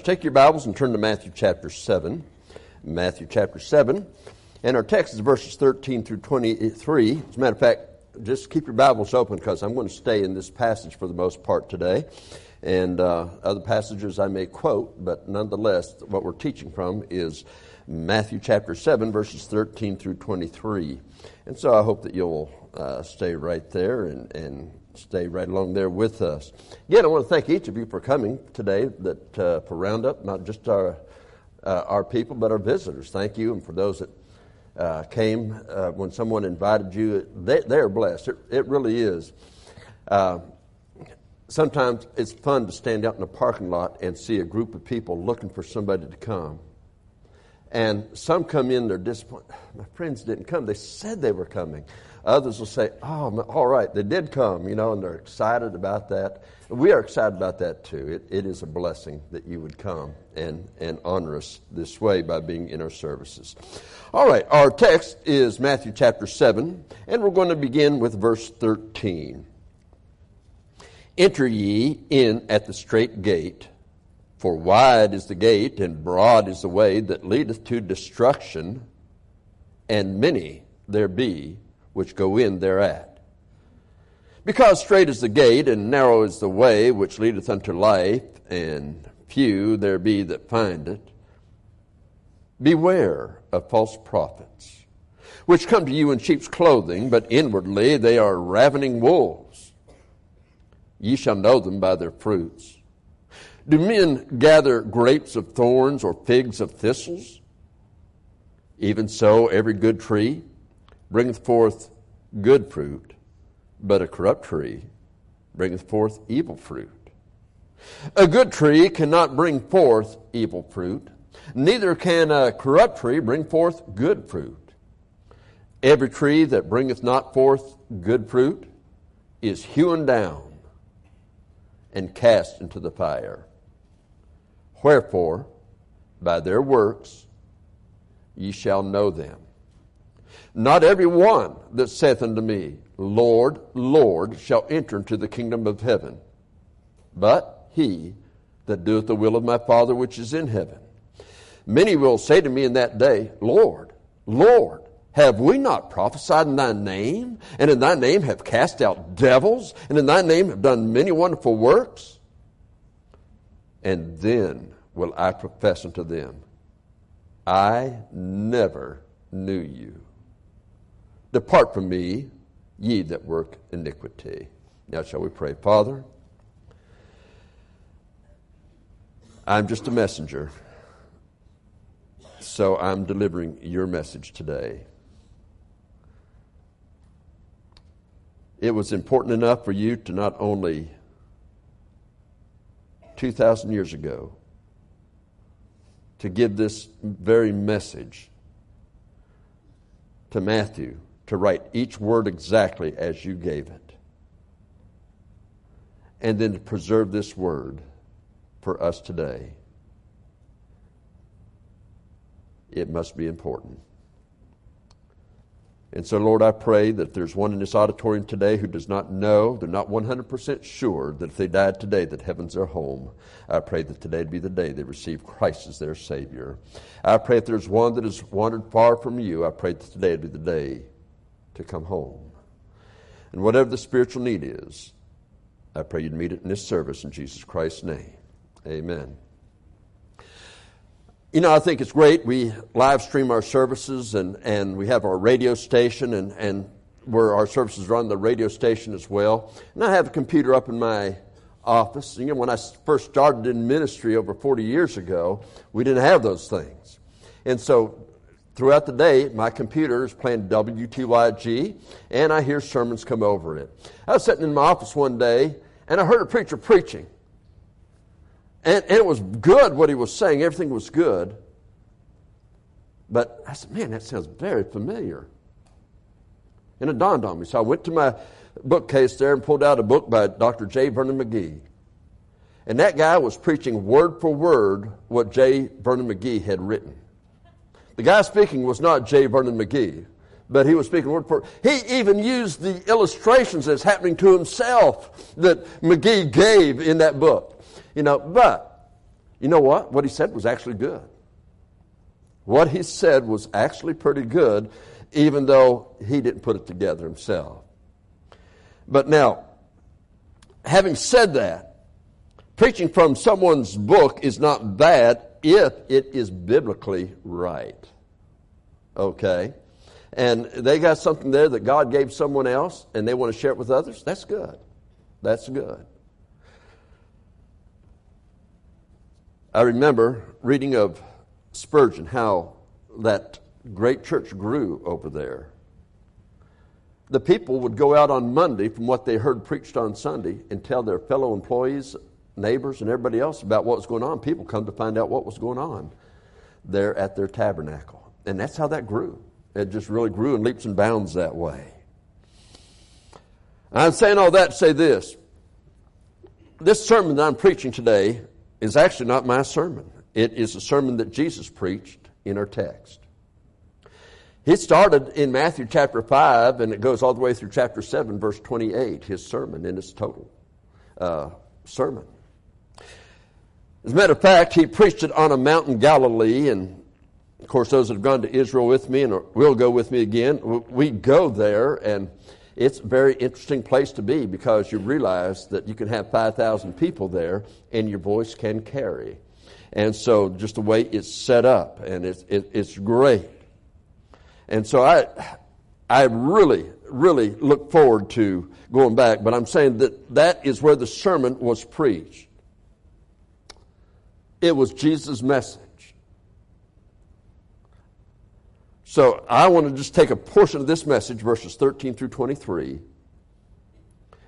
much. Take your Bibles and turn to Matthew chapter 7. Matthew chapter 7. And our text is verses 13 through 23. As a matter of fact, just keep your Bibles open because I'm going to stay in this passage for the most part today. And uh, other passages I may quote, but nonetheless, what we're teaching from is Matthew chapter 7, verses 13 through 23. And so I hope that you'll uh, stay right there and, and stay right along there with us. Again, I want to thank each of you for coming today that, uh, for Roundup, not just our, uh, our people, but our visitors. Thank you. And for those that uh, came uh, when someone invited you, they, they're blessed. It, it really is. Uh, sometimes it's fun to stand out in a parking lot and see a group of people looking for somebody to come. And some come in, they're disappointed. My friends didn't come. They said they were coming. Others will say, oh, all right, they did come, you know, and they're excited about that. We are excited about that too. It, it is a blessing that you would come and, and honor us this way by being in our services. All right, our text is Matthew chapter 7, and we're going to begin with verse 13. Enter ye in at the strait gate, for wide is the gate, and broad is the way that leadeth to destruction, and many there be which go in thereat. Because strait is the gate, and narrow is the way which leadeth unto life, and few there be that find it. Beware of false prophets, which come to you in sheep's clothing, but inwardly they are ravening wolves. Ye shall know them by their fruits. Do men gather grapes of thorns or figs of thistles? Even so, every good tree bringeth forth good fruit, but a corrupt tree bringeth forth evil fruit. A good tree cannot bring forth evil fruit, neither can a corrupt tree bring forth good fruit. Every tree that bringeth not forth good fruit is hewn down and cast into the fire. Wherefore, by their works ye shall know them. Not every one that saith unto me, Lord, Lord, shall enter into the kingdom of heaven, but he that doeth the will of my Father which is in heaven. Many will say to me in that day, Lord, Lord, have we not prophesied in thy name, and in thy name have cast out devils, and in thy name have done many wonderful works? And then will I profess unto them, I never knew you. Depart from me, ye that work iniquity. Now, shall we pray? Father, I'm just a messenger, so I'm delivering your message today. It was important enough for you to not only 2,000 years ago to give this very message to Matthew to write each word exactly as you gave it. And then to preserve this word for us today. It must be important. And so, Lord, I pray that there's one in this auditorium today who does not know, they're not 100% sure that if they died today that heaven's their home, I pray that today be the day they receive Christ as their Savior. I pray if there's one that has wandered far from you, I pray that today be the day to come home. And whatever the spiritual need is, I pray you'd meet it in this service in Jesus Christ's name. Amen. You know, I think it's great. We live stream our services and, and we have our radio station and, and where our services run the radio station as well. And I have a computer up in my office. You know, when I first started in ministry over 40 years ago, we didn't have those things. And so throughout the day, my computer is playing WTYG, and I hear sermons come over it. I was sitting in my office one day, and I heard a preacher preaching. And, and it was good what he was saying, everything was good. But I said, man, that sounds very familiar. And it dawned on me. So I went to my bookcase there and pulled out a book by Dr. J. Vernon McGee. And that guy was preaching word for word what J. Vernon McGee had written. The guy speaking was not J. Vernon McGee, but he was speaking word for He even used the illustrations that's happening to himself that McGee gave in that book. You know, but You know what? What he said was actually good. What he said was actually pretty good, even though he didn't put it together himself. But now, having said that, preaching from someone's book is not bad if it is biblically right. Okay? And they got something there that God gave someone else and they want to share it with others. That's good. That's good. I remember reading of Spurgeon, how that great church grew over there. The people would go out on Monday from what they heard preached on Sunday and tell their fellow employees, neighbors, and everybody else about what was going on. People come to find out what was going on there at their tabernacle. And that's how that grew. It just really grew in leaps and bounds that way. I'm saying all that to say this. This sermon that I'm preaching today is actually not my sermon. It is a sermon that Jesus preached in our text. It started in Matthew chapter 5 and it goes all the way through chapter 7, verse 28, his sermon in its total uh, sermon. As a matter of fact, he preached it on a mountain Galilee, and of course, those that have gone to Israel with me and will go with me again, we go there, and it's a very interesting place to be because you realize that you can have 5,000 people there and your voice can carry. And so just the way it's set up, and it's, it, it's great. And so I, I really, really look forward to going back, but I'm saying that that is where the sermon was preached. It was Jesus' message. So I want to just take a portion of this message, verses 13 through 23,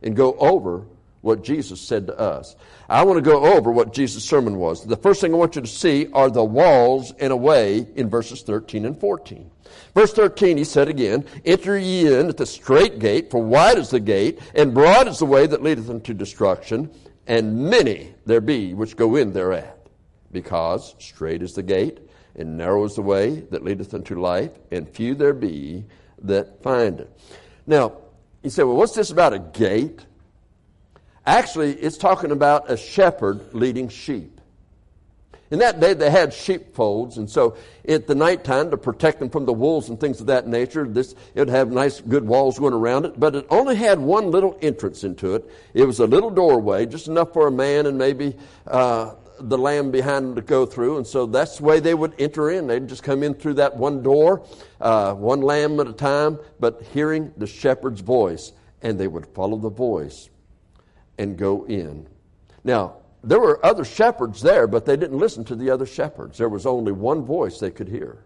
and go over what Jesus said to us. I want to go over what Jesus' sermon was. The first thing I want you to see are the walls and a way in verses 13 and 14. Verse 13, he said again, Enter ye in at the strait gate, for wide is the gate, and broad is the way that leadeth unto destruction, and many there be which go in thereat. Because strait is the gate, and narrow is the way that leadeth unto life, and few there be that find it. Now, you say, well, what's this about a gate? Actually, it's talking about a shepherd leading sheep. In that day, they had sheepfolds, and so at the nighttime, to protect them from the wolves and things of that nature, this it would have nice, good walls going around it. But it only had one little entrance into it. It was a little doorway, just enough for a man and maybe uh, the lamb behind to go through. And so that's the way they would enter in. They'd just come in through that one door, uh, one lamb at a time, but hearing the shepherd's voice. And they would follow the voice and go in. Now, there were other shepherds there, but they didn't listen to the other shepherds. There was only one voice they could hear.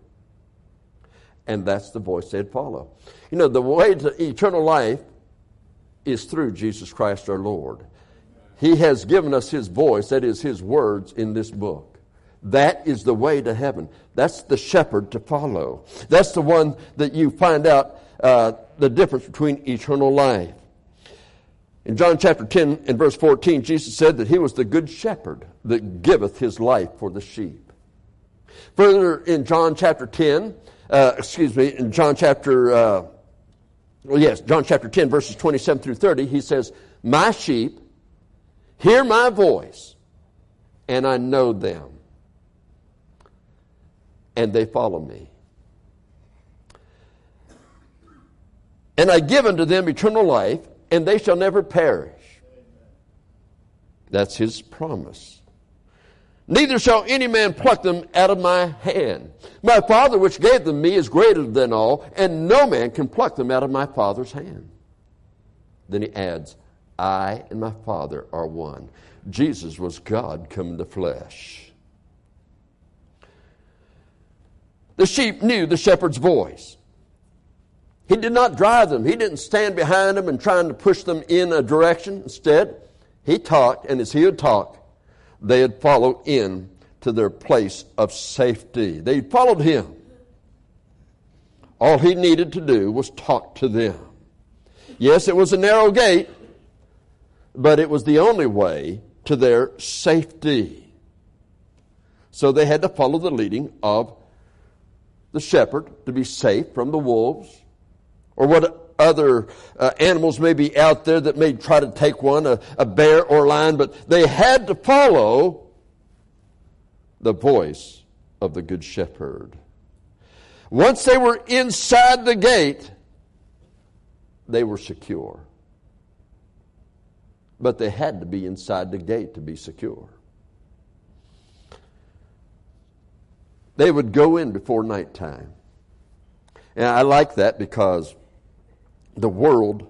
And that's the voice they'd follow. You know, the way to eternal life is through Jesus Christ our Lord. He has given us His voice, that is His words in this book. That is the way to heaven. That's the shepherd to follow. That's the one that you find out uh, the difference between eternal life. In John chapter 10 and verse 14, Jesus said that He was the good shepherd that giveth His life for the sheep. Further in John chapter 10, uh, excuse me, in John chapter, uh, well, yes, John chapter 10, verses 27 through 30, He says, My sheep hear my voice, and I know them, and they follow me. And I give unto them eternal life, and they shall never perish. That's his promise. Neither shall any man pluck them out of my hand. My Father which gave them me is greater than all, and no man can pluck them out of my Father's hand. Then he adds, I and my Father are one. Jesus was God come in the flesh. The sheep knew the shepherd's voice. He did not drive them. He didn't stand behind them and trying to push them in a direction. Instead, he talked, and as he would talk, they would follow in to their place of safety. They followed him. All he needed to do was talk to them. Yes, it was a narrow gate, but it was the only way to their safety. So they had to follow the leading of the shepherd to be safe from the wolves or what other uh, animals may be out there that may try to take one, a, a bear or lion, but they had to follow the voice of the Good Shepherd. Once they were inside the gate, they were secure. But they had to be inside the gate to be secure. They would go in before nighttime. And I like that because the world,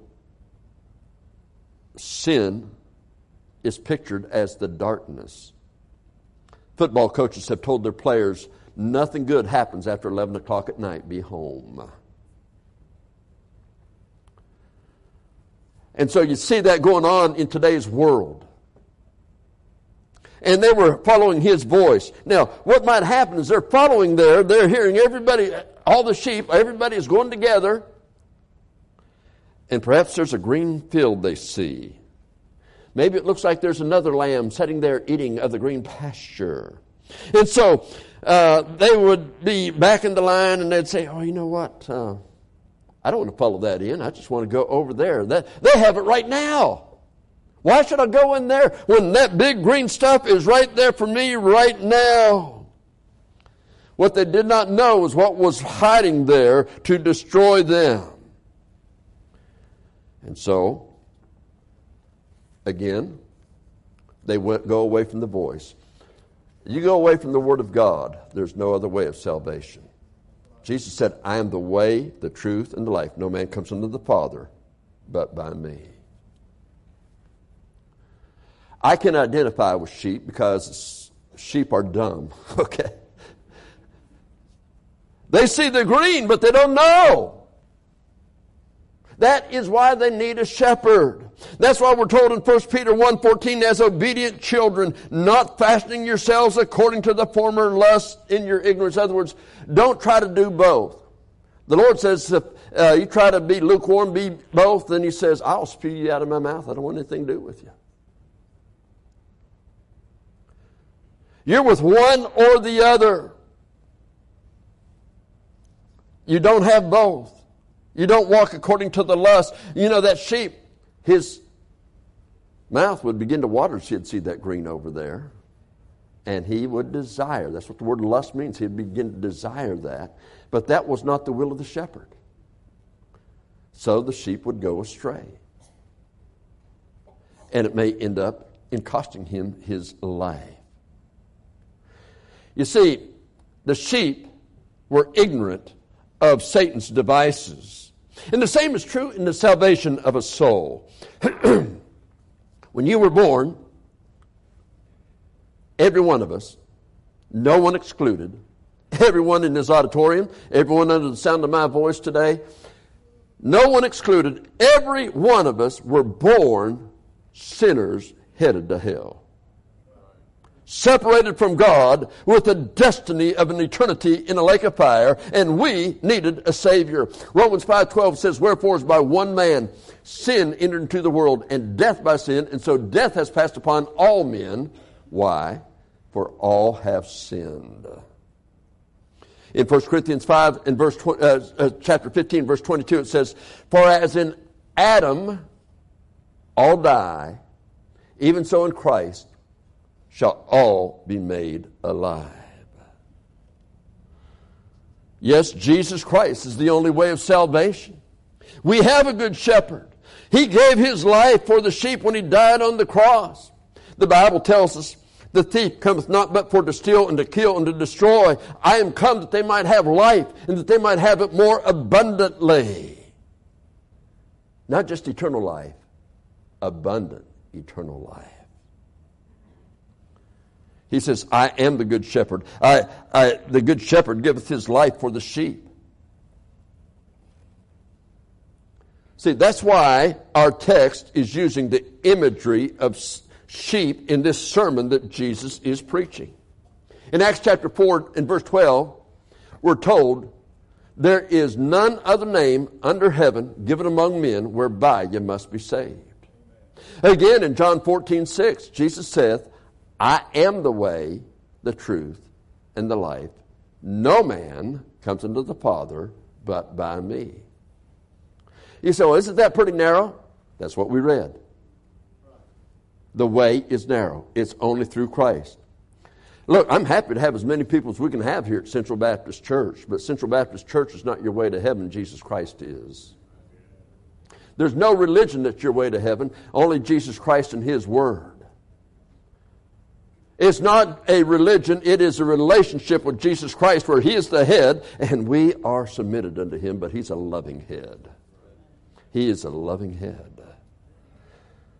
sin, is pictured as the darkness. Football coaches have told their players nothing good happens after 11 o'clock at night. Be home. And so you see that going on in today's world. And they were following his voice. Now, what might happen is they're following there, they're hearing everybody, all the sheep, everybody is going together. And perhaps there's a green field they see. Maybe it looks like there's another lamb sitting there eating of the green pasture. And so uh, they would be back in the line and they'd say, Oh, you know what? Uh, I don't want to follow that in. I just want to go over there. That, they have it right now. Why should I go in there when that big green stuff is right there for me right now? What they did not know was what was hiding there to destroy them. And so, again, they went, go away from the voice. You go away from the Word of God, there's no other way of salvation. Jesus said, I am the way, the truth, and the life. No man comes unto the Father but by me. I can identify with sheep because sheep are dumb, okay? They see the green, but they don't know. That is why they need a shepherd. That's why we're told in 1 Peter 1.14, as obedient children, not fashioning yourselves according to the former lust in your ignorance. In other words, don't try to do both. The Lord says if uh, you try to be lukewarm, be both, then He says, I'll spew you out of my mouth. I don't want anything to do with you. You're with one or the other. You don't have both. You don't walk according to the lust. You know, that sheep, his mouth would begin to water as he'd see that green over there. And he would desire. That's what the word lust means. He'd begin to desire that. But that was not the will of the shepherd. So the sheep would go astray. And it may end up in costing him his life. You see, the sheep were ignorant of Satan's devices. And the same is true in the salvation of a soul. when you were born, every one of us, no one excluded, everyone in this auditorium, everyone under the sound of my voice today, no one excluded, every one of us were born sinners headed to hell separated from God with the destiny of an eternity in a lake of fire, and we needed a Savior. Romans 5.12 says, Wherefore is by one man sin entered into the world, and death by sin, and so death has passed upon all men. Why? For all have sinned. In 1 Corinthians 5 and verse, uh, uh, chapter 15, verse 22, it says, For as in Adam all die, even so in Christ shall all be made alive. Yes, Jesus Christ is the only way of salvation. We have a good shepherd. He gave his life for the sheep when he died on the cross. The Bible tells us, the thief cometh not but for to steal and to kill and to destroy. I am come that they might have life and that they might have it more abundantly. Not just eternal life, abundant eternal life. He says, I am the good shepherd. I, I, the good shepherd giveth his life for the sheep. See, that's why our text is using the imagery of sheep in this sermon that Jesus is preaching. In Acts chapter 4 and verse 12, we're told, There is none other name under heaven given among men whereby you must be saved. Again, in John 14, 6, Jesus saith, I am the way, the truth, and the life. No man comes unto the Father but by me. You say, well, isn't that pretty narrow? That's what we read. The way is narrow, it's only through Christ. Look, I'm happy to have as many people as we can have here at Central Baptist Church, but Central Baptist Church is not your way to heaven. Jesus Christ is. There's no religion that's your way to heaven, only Jesus Christ and His Word. It's not a religion, it is a relationship with Jesus Christ where He is the head and we are submitted unto Him, but He's a loving head. He is a loving head.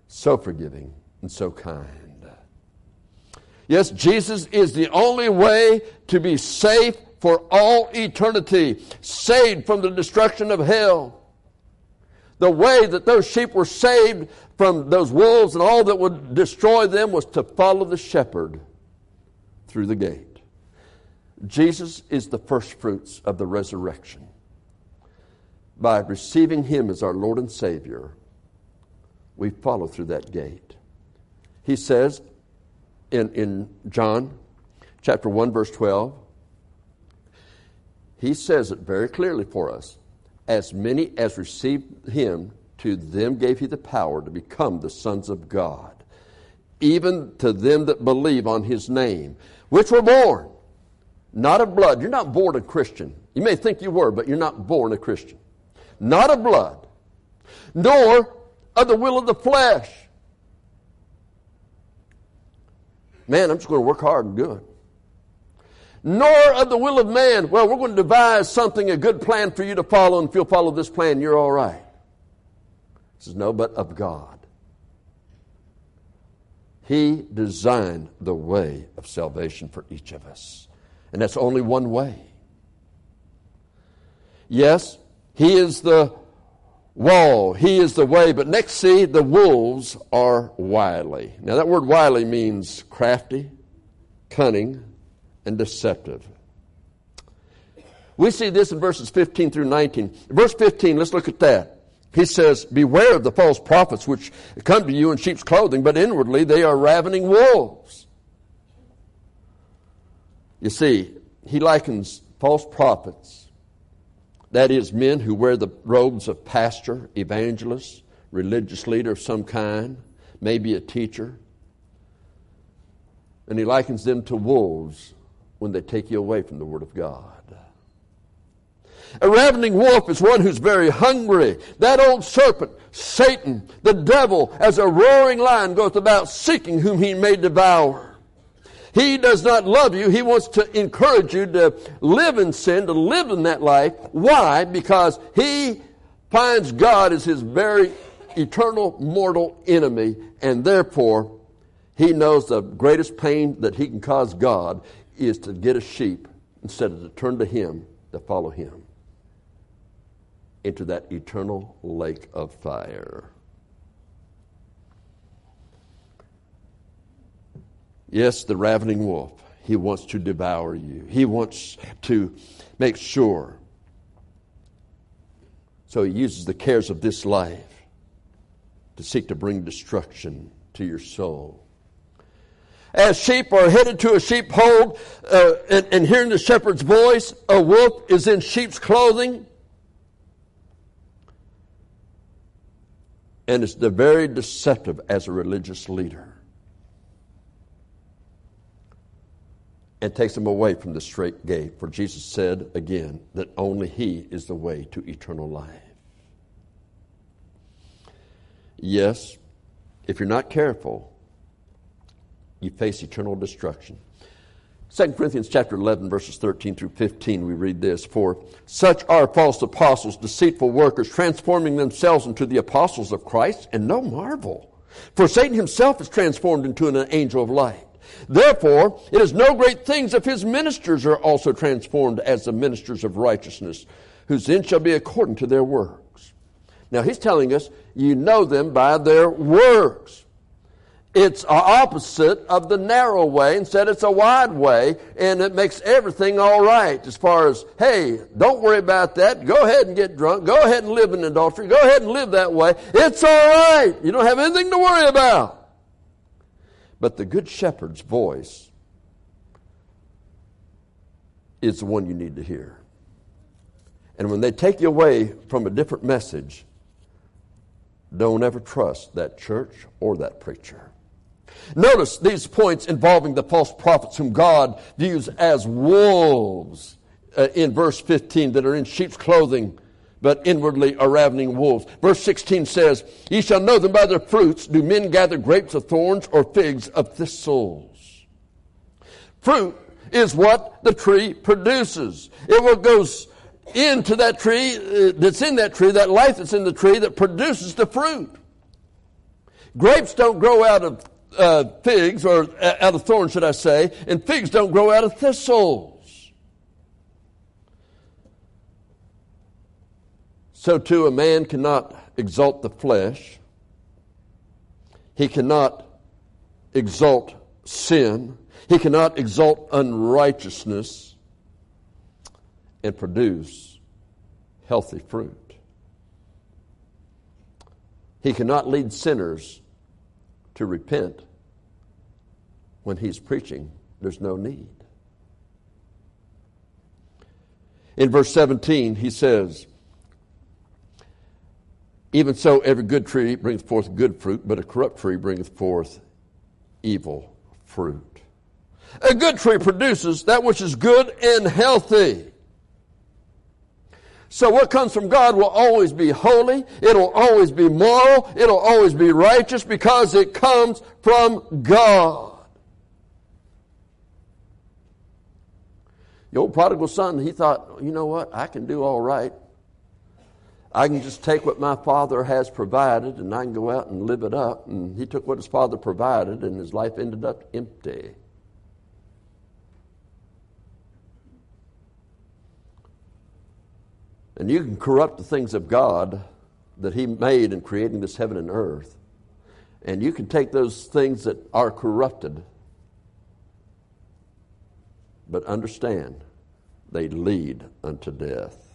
So forgiving and so kind. Yes, Jesus is the only way to be safe for all eternity, saved from the destruction of hell. The way that those sheep were saved from those wolves and all that would destroy them was to follow the shepherd through the gate. Jesus is the first fruits of the resurrection. By receiving Him as our Lord and Savior, we follow through that gate. He says in, in John chapter 1, verse 12, he says it very clearly for us as many as received him, to them gave he the power to become the sons of God, even to them that believe on his name, which were born, not of blood. You're not born a Christian. You may think you were, but you're not born a Christian. Not of blood, nor of the will of the flesh. Man, I'm just going to work hard and good nor of the will of man. Well, we're going to devise something, a good plan for you to follow, and if you'll follow this plan, you're all right. He says, no, but of God. He designed the way of salvation for each of us. And that's only one way. Yes, He is the wall, He is the way, but next see, the wolves are wily. Now, that word wily means crafty, cunning, and deceptive. We see this in verses 15 through 19. Verse 15, let's look at that. He says, Beware of the false prophets which come to you in sheep's clothing, but inwardly they are ravening wolves. You see, he likens false prophets, that is, men who wear the robes of pastor, evangelist, religious leader of some kind, maybe a teacher, and he likens them to wolves when they take you away from the Word of God. A ravening wolf is one who's very hungry. That old serpent, Satan, the devil, as a roaring lion goeth about seeking whom he may devour. He does not love you. He wants to encourage you to live in sin, to live in that life. Why? Because he finds God as his very eternal mortal enemy, and therefore he knows the greatest pain that he can cause God is to get a sheep instead of to turn to Him, to follow Him into that eternal lake of fire. Yes, the ravening wolf, he wants to devour you. He wants to make sure. So he uses the cares of this life to seek to bring destruction to your soul as sheep are headed to a sheepfold uh, and, and hearing the shepherd's voice, a wolf is in sheep's clothing. And it's the very deceptive as a religious leader. And takes them away from the straight gate. For Jesus said again that only He is the way to eternal life. Yes, if you're not careful, you face eternal destruction. 2 Corinthians chapter 11 verses 13 through 15 we read this for such are false apostles deceitful workers transforming themselves into the apostles of Christ and no marvel. For Satan himself is transformed into an angel of light. Therefore it is no great things if his ministers are also transformed as the ministers of righteousness whose end shall be according to their works. Now he's telling us you know them by their works it's opposite of the narrow way. Instead, it's a wide way, and it makes everything all right as far as, hey, don't worry about that. Go ahead and get drunk. Go ahead and live in adultery. Go ahead and live that way. It's all right. You don't have anything to worry about. But the Good Shepherd's voice is the one you need to hear. And when they take you away from a different message, don't ever trust that church or that preacher. Notice these points involving the false prophets whom God views as wolves uh, in verse 15 that are in sheep's clothing but inwardly are ravening wolves. Verse 16 says, Ye shall know them by their fruits. Do men gather grapes of thorns or figs of thistles? Fruit is what the tree produces. It what goes into that tree, uh, that's in that tree, that life that's in the tree that produces the fruit. Grapes don't grow out of uh, figs, or uh, out of thorns, should I say, and figs don't grow out of thistles. So too, a man cannot exalt the flesh. He cannot exalt sin. He cannot exalt unrighteousness and produce healthy fruit. He cannot lead sinners to repent when he's preaching. There's no need. In verse 17, he says, Even so, every good tree brings forth good fruit, but a corrupt tree bringeth forth evil fruit. A good tree produces that which is good and healthy. So what comes from God will always be holy. It'll always be moral. It'll always be righteous because it comes from God. The old prodigal son, he thought, you know what? I can do all right. I can just take what my father has provided and I can go out and live it up. And he took what his father provided and his life ended up empty. And you can corrupt the things of God that He made in creating this heaven and earth. And you can take those things that are corrupted, but understand they lead unto death.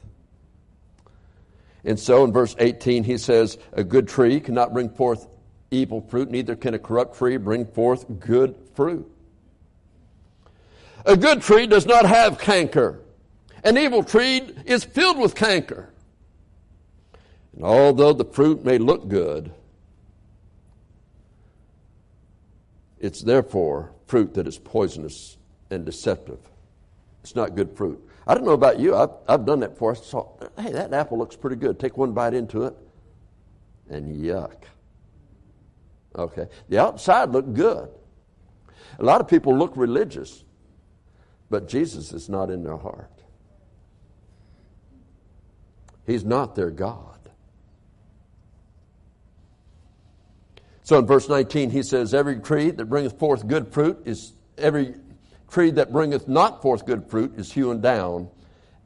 And so in verse 18, he says, A good tree cannot bring forth evil fruit, neither can a corrupt tree bring forth good fruit. A good tree does not have canker. An evil tree is filled with canker. And although the fruit may look good, it's therefore fruit that is poisonous and deceptive. It's not good fruit. I don't know about you. I've, I've done that before. I saw, hey, that apple looks pretty good. Take one bite into it, and yuck. Okay. The outside looked good. A lot of people look religious, but Jesus is not in their heart. He's not their God. So in verse 19, he says, Every tree that bringeth forth good fruit is, every tree that bringeth not forth good fruit is hewn down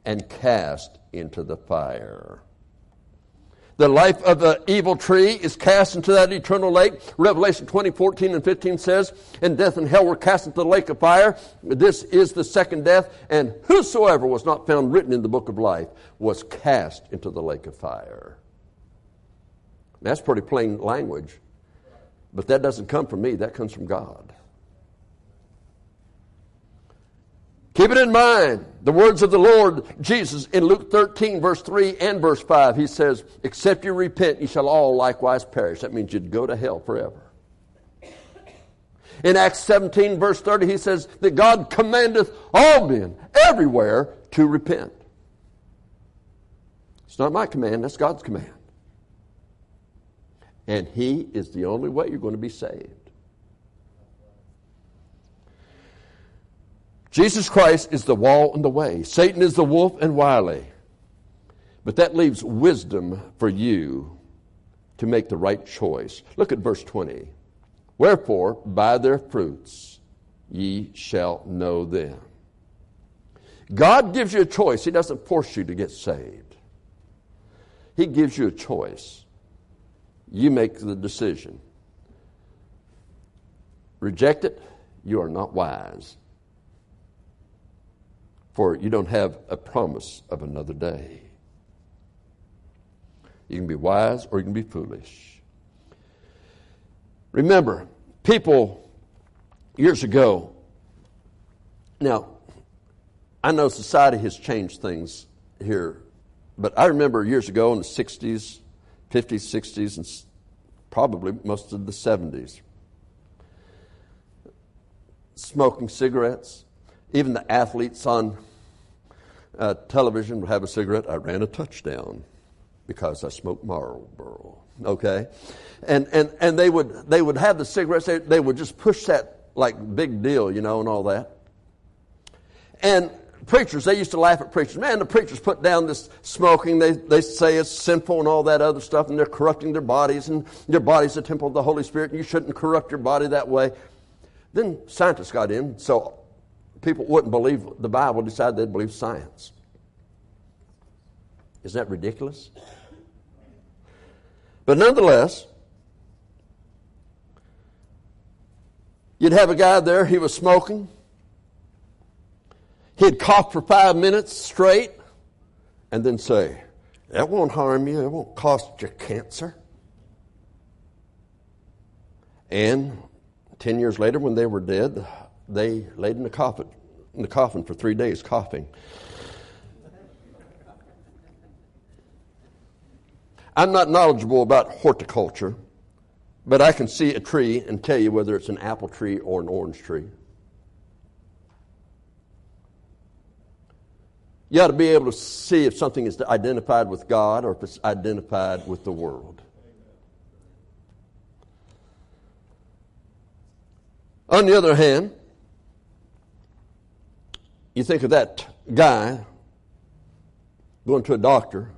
and cast into the fire. The life of the evil tree is cast into that eternal lake. Revelation 20, 14 and 15 says, And death and hell were cast into the lake of fire. This is the second death. And whosoever was not found written in the book of life was cast into the lake of fire. That's pretty plain language. But that doesn't come from me, that comes from God. Keep it in mind, the words of the Lord Jesus in Luke 13, verse 3 and verse 5. He says, Except you repent, you shall all likewise perish. That means you'd go to hell forever. In Acts 17, verse 30, he says that God commandeth all men everywhere to repent. It's not my command, that's God's command. And He is the only way you're going to be saved. Jesus Christ is the wall and the way. Satan is the wolf and wily. But that leaves wisdom for you to make the right choice. Look at verse 20. Wherefore, by their fruits ye shall know them. God gives you a choice. He doesn't force you to get saved. He gives you a choice. You make the decision. Reject it, you are not wise for you don't have a promise of another day. You can be wise or you can be foolish. Remember, people years ago, now, I know society has changed things here, but I remember years ago in the 60s, 50s, 60s, and probably most of the 70s, smoking cigarettes. Even the athletes on uh, television would have a cigarette. I ran a touchdown because I smoked Marlboro. Okay, and and and they would they would have the cigarettes. They, they would just push that like big deal, you know, and all that. And preachers, they used to laugh at preachers. Man, the preachers put down this smoking. They, they say it's sinful and all that other stuff, and they're corrupting their bodies, and your body's a temple of the Holy Spirit, and you shouldn't corrupt your body that way. Then scientists got in, so people wouldn't believe the Bible, decided they'd believe science. Isn't that ridiculous? But nonetheless, you'd have a guy there, he was smoking. He'd cough for five minutes straight and then say, That won't harm you, it won't cost you cancer. And 10 years later, when they were dead, they laid in the coffin, in the coffin for three days coughing. I'm not knowledgeable about horticulture, but I can see a tree and tell you whether it's an apple tree or an orange tree. You ought to be able to see if something is identified with God or if it's identified with the world. On the other hand, you think of that guy going to a doctor,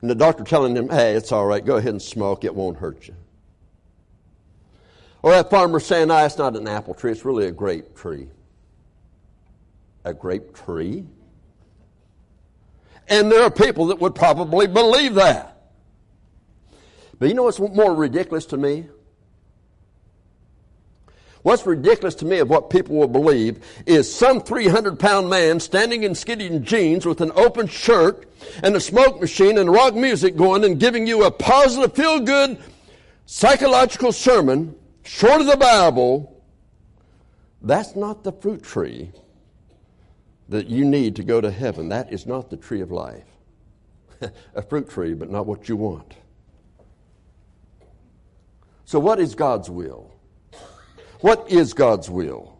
and the doctor telling him, hey, it's all right, go ahead and smoke, it won't hurt you. Or that farmer saying, no, it's not an apple tree, it's really a grape tree. A grape tree? And there are people that would probably believe that. But you know what's more ridiculous to me? What's ridiculous to me of what people will believe is some 300 pound man standing in skinny jeans with an open shirt and a smoke machine and rock music going and giving you a positive, feel good psychological sermon short of the Bible. That's not the fruit tree that you need to go to heaven. That is not the tree of life. a fruit tree, but not what you want. So, what is God's will? What is God's will?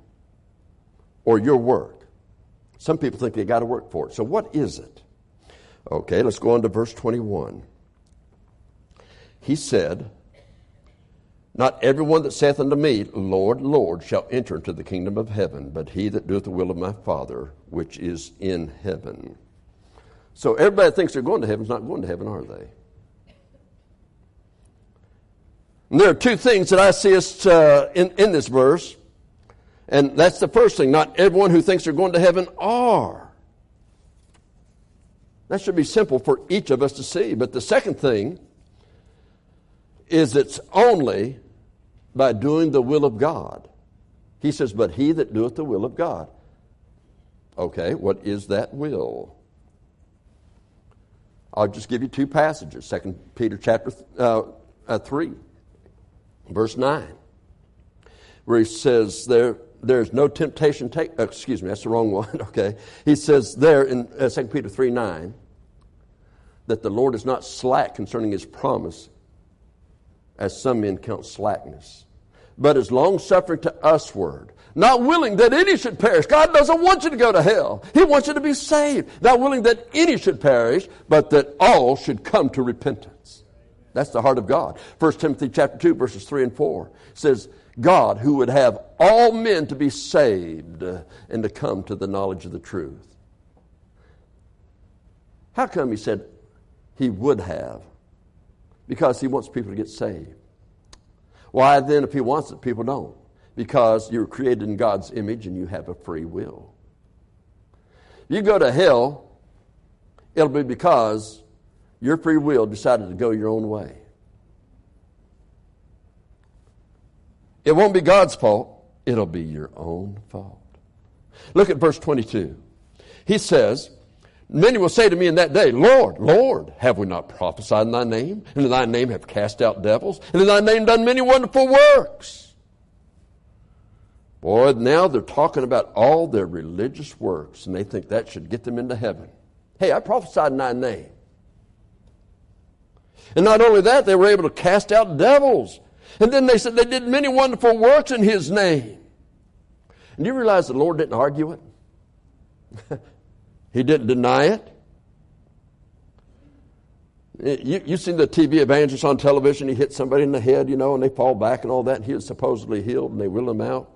Or your work? Some people think they got to work for it. So, what is it? Okay, let's go on to verse 21. He said, not everyone that saith unto me, Lord, Lord, shall enter into the kingdom of heaven, but he that doeth the will of my Father which is in heaven. So everybody thinks they're going to heaven is not going to heaven, are they? And there are two things that I see us uh, in, in this verse. And that's the first thing. Not everyone who thinks they're going to heaven are. That should be simple for each of us to see. But the second thing is it's only by doing the will of God. He says, But he that doeth the will of God. Okay, what is that will? I'll just give you two passages. Second Peter chapter uh, uh, 3, verse 9, where he says there, there's no temptation take, uh, excuse me, that's the wrong one, okay. He says there in uh, 2 Peter 3, 9, that the Lord is not slack concerning his promise, as some men count slackness, but is long suffering to usward, not willing that any should perish. God doesn't want you to go to hell. He wants you to be saved. Not willing that any should perish, but that all should come to repentance. That's the heart of God. 1 Timothy chapter 2 verses 3 and 4 says, God who would have all men to be saved and to come to the knowledge of the truth. How come he said he would have? Because he wants people to get saved. Why then, if he wants it, people don't? Because you're created in God's image and you have a free will. You go to hell, it'll be because your free will decided to go your own way. It won't be God's fault, it'll be your own fault. Look at verse 22. He says, Many will say to me in that day, Lord, Lord, have we not prophesied in thy name? And in thy name have cast out devils? And in thy name done many wonderful works? Boy, now they're talking about all their religious works, and they think that should get them into heaven. Hey, I prophesied in thy name. And not only that, they were able to cast out devils. And then they said they did many wonderful works in his name. And you realize the Lord didn't argue it? he didn't deny it. You, you've seen the TV evangelist on television, he hits somebody in the head, you know, and they fall back and all that, and he is supposedly healed, and they wheel him out.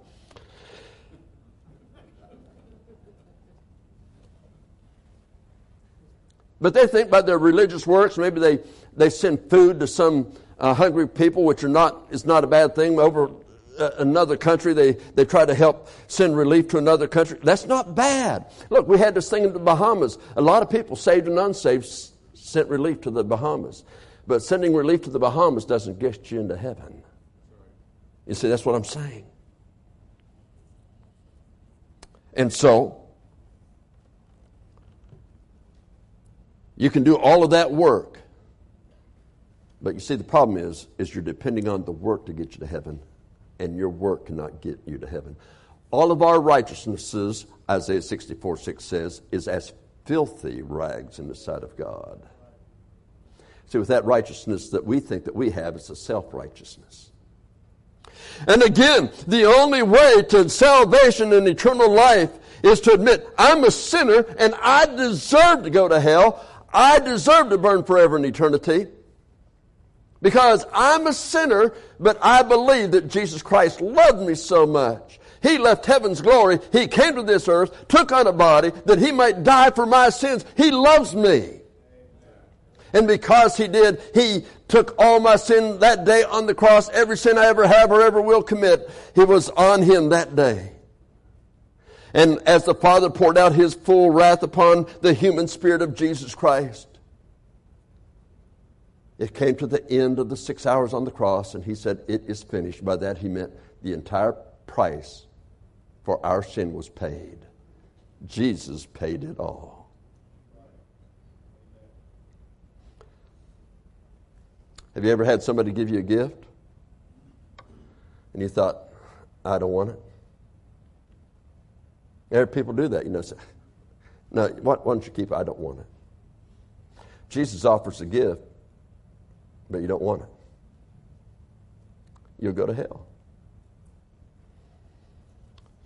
But they think by their religious works, maybe they, they send food to some uh, hungry people, which are not, is not a bad thing. Over uh, another country, they, they try to help send relief to another country. That's not bad. Look, we had this thing in the Bahamas. A lot of people, saved and unsaved, sent relief to the Bahamas. But sending relief to the Bahamas doesn't get you into heaven. You see, that's what I'm saying. And so, You can do all of that work. But you see, the problem is, is you're depending on the work to get you to heaven, and your work cannot get you to heaven. All of our righteousnesses, Isaiah 64 6 says, is as filthy rags in the sight of God. See, with that righteousness that we think that we have, it's a self righteousness. And again, the only way to salvation and eternal life is to admit, I'm a sinner and I deserve to go to hell. I deserve to burn forever in eternity because I'm a sinner, but I believe that Jesus Christ loved me so much. He left heaven's glory. He came to this earth, took on a body that he might die for my sins. He loves me. And because he did, he took all my sin that day on the cross, every sin I ever have or ever will commit. He was on him that day. And as the Father poured out his full wrath upon the human spirit of Jesus Christ, it came to the end of the six hours on the cross, and he said, It is finished. By that, he meant the entire price for our sin was paid. Jesus paid it all. Have you ever had somebody give you a gift? And you thought, I don't want it? There people do that, you know. Say, no, why, why don't you keep it? I don't want it. Jesus offers a gift, but you don't want it. You'll go to hell.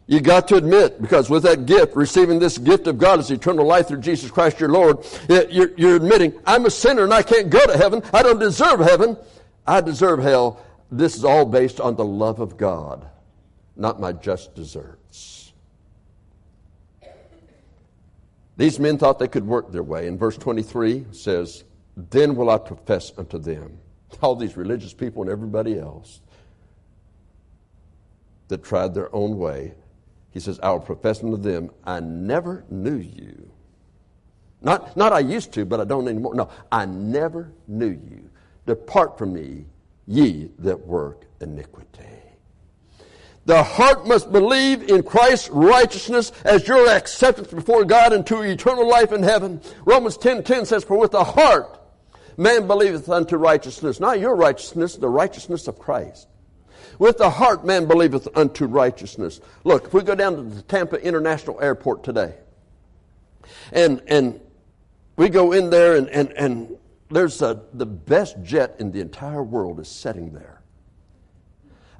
You got to admit, because with that gift, receiving this gift of God as eternal life through Jesus Christ your Lord, eh, you're, you're admitting, I'm a sinner and I can't go to heaven. I don't deserve heaven. I deserve hell. This is all based on the love of God, not my just deserts. These men thought they could work their way. And verse 23 says, Then will I profess unto them, all these religious people and everybody else that tried their own way. He says, I will profess unto them, I never knew you. Not, not I used to, but I don't anymore. No, I never knew you. Depart from me, ye that work iniquity. The heart must believe in Christ's righteousness as your acceptance before God into eternal life in heaven. Romans 10, 10 says, For with the heart man believeth unto righteousness. Not your righteousness, the righteousness of Christ. With the heart man believeth unto righteousness. Look, if we go down to the Tampa International Airport today, and, and we go in there and, and, and there's a, the best jet in the entire world is sitting there.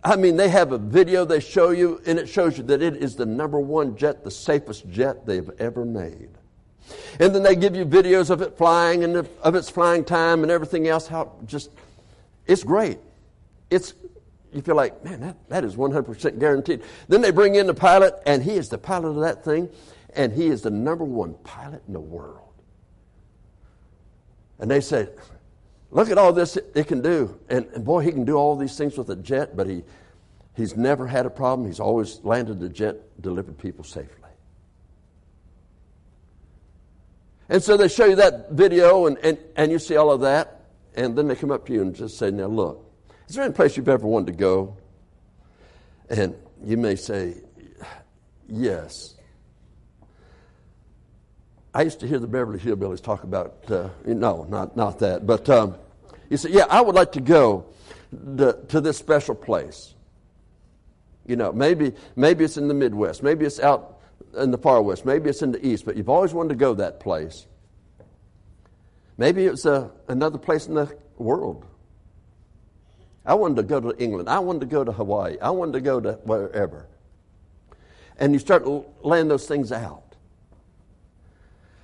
I mean, they have a video they show you, and it shows you that it is the number one jet, the safest jet they've ever made. And then they give you videos of it flying and of its flying time and everything else. How just, it's great. It's, you feel like, man, that, that is 100% guaranteed. Then they bring in the pilot, and he is the pilot of that thing, and he is the number one pilot in the world. And they say, Look at all this it can do. And, and, boy, he can do all these things with a jet, but he, he's never had a problem. He's always landed the jet, delivered people safely. And so they show you that video, and, and, and you see all of that, and then they come up to you and just say, Now look, is there any place you've ever wanted to go? And you may say, Yes. I used to hear the Beverly Hillbillies talk about, uh, no, not, not that, but um, you say, yeah, I would like to go to, to this special place. You know, maybe, maybe it's in the Midwest, maybe it's out in the far west, maybe it's in the east, but you've always wanted to go that place. Maybe it's a, another place in the world. I wanted to go to England. I wanted to go to Hawaii. I wanted to go to wherever. And you start laying those things out.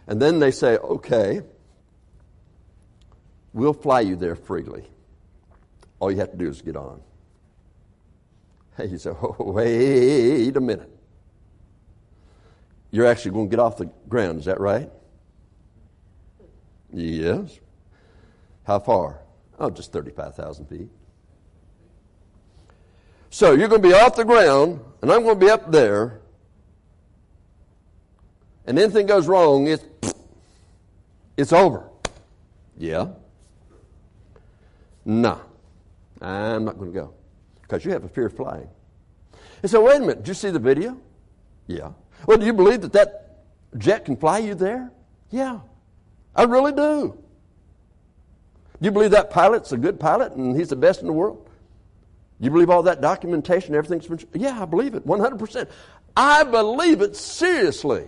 And then they say, okay, we'll fly you there freely. All you have to do is get on. Hey, you say, oh, wait a minute. You're actually going to get off the ground, is that right? Yes. How far? Oh, just 35,000 feet. So you're going to be off the ground, and I'm going to be up there, and anything goes wrong, it's, it's over. Yeah. No. I'm not going to go. Because you have a fear of flying. And so, wait a minute, did you see the video? Yeah. Well, do you believe that that jet can fly you there? Yeah. I really do. Do you believe that pilot's a good pilot and he's the best in the world? You believe all that documentation, everything's been. Yeah, I believe it, 100%. I believe it seriously.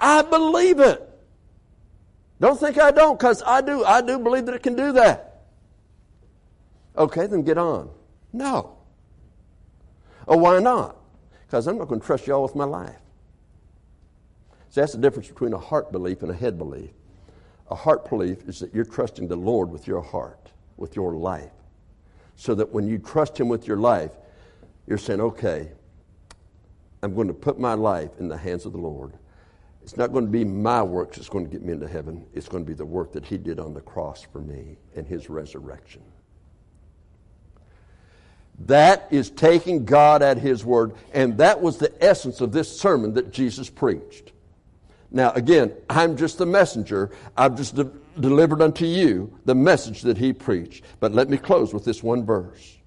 I believe it. Don't think I don't, because I do. I do believe that it can do that. Okay, then get on. No. Oh, why not? Because I'm not going to trust y'all with my life. See, that's the difference between a heart belief and a head belief. A heart belief is that you're trusting the Lord with your heart, with your life. So that when you trust Him with your life, you're saying, okay, I'm going to put my life in the hands of the Lord. It's not going to be my works that's going to get me into heaven. It's going to be the work that He did on the cross for me and His resurrection. That is taking God at His word, and that was the essence of this sermon that Jesus preached. Now, again, I'm just the messenger. I've just de- delivered unto you the message that he preached. But let me close with this one verse.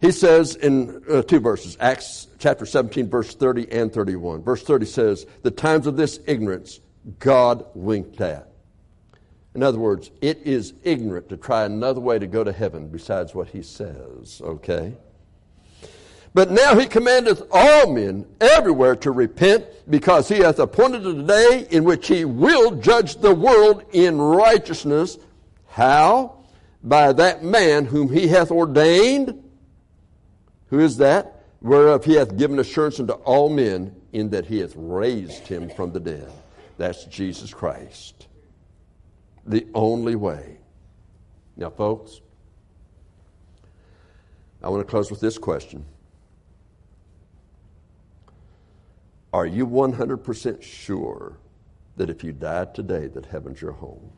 He says in uh, two verses, Acts chapter 17, verse 30 and 31. Verse 30 says, The times of this ignorance God winked at. In other words, it is ignorant to try another way to go to heaven besides what he says, okay? But now he commandeth all men everywhere to repent, because he hath appointed a day in which he will judge the world in righteousness. How? By that man whom he hath ordained. Who is that? Whereof he hath given assurance unto all men, in that he hath raised him from the dead. That's Jesus Christ. The only way. Now, folks, I want to close with this question. Are you 100% sure that if you died today that heaven's your home?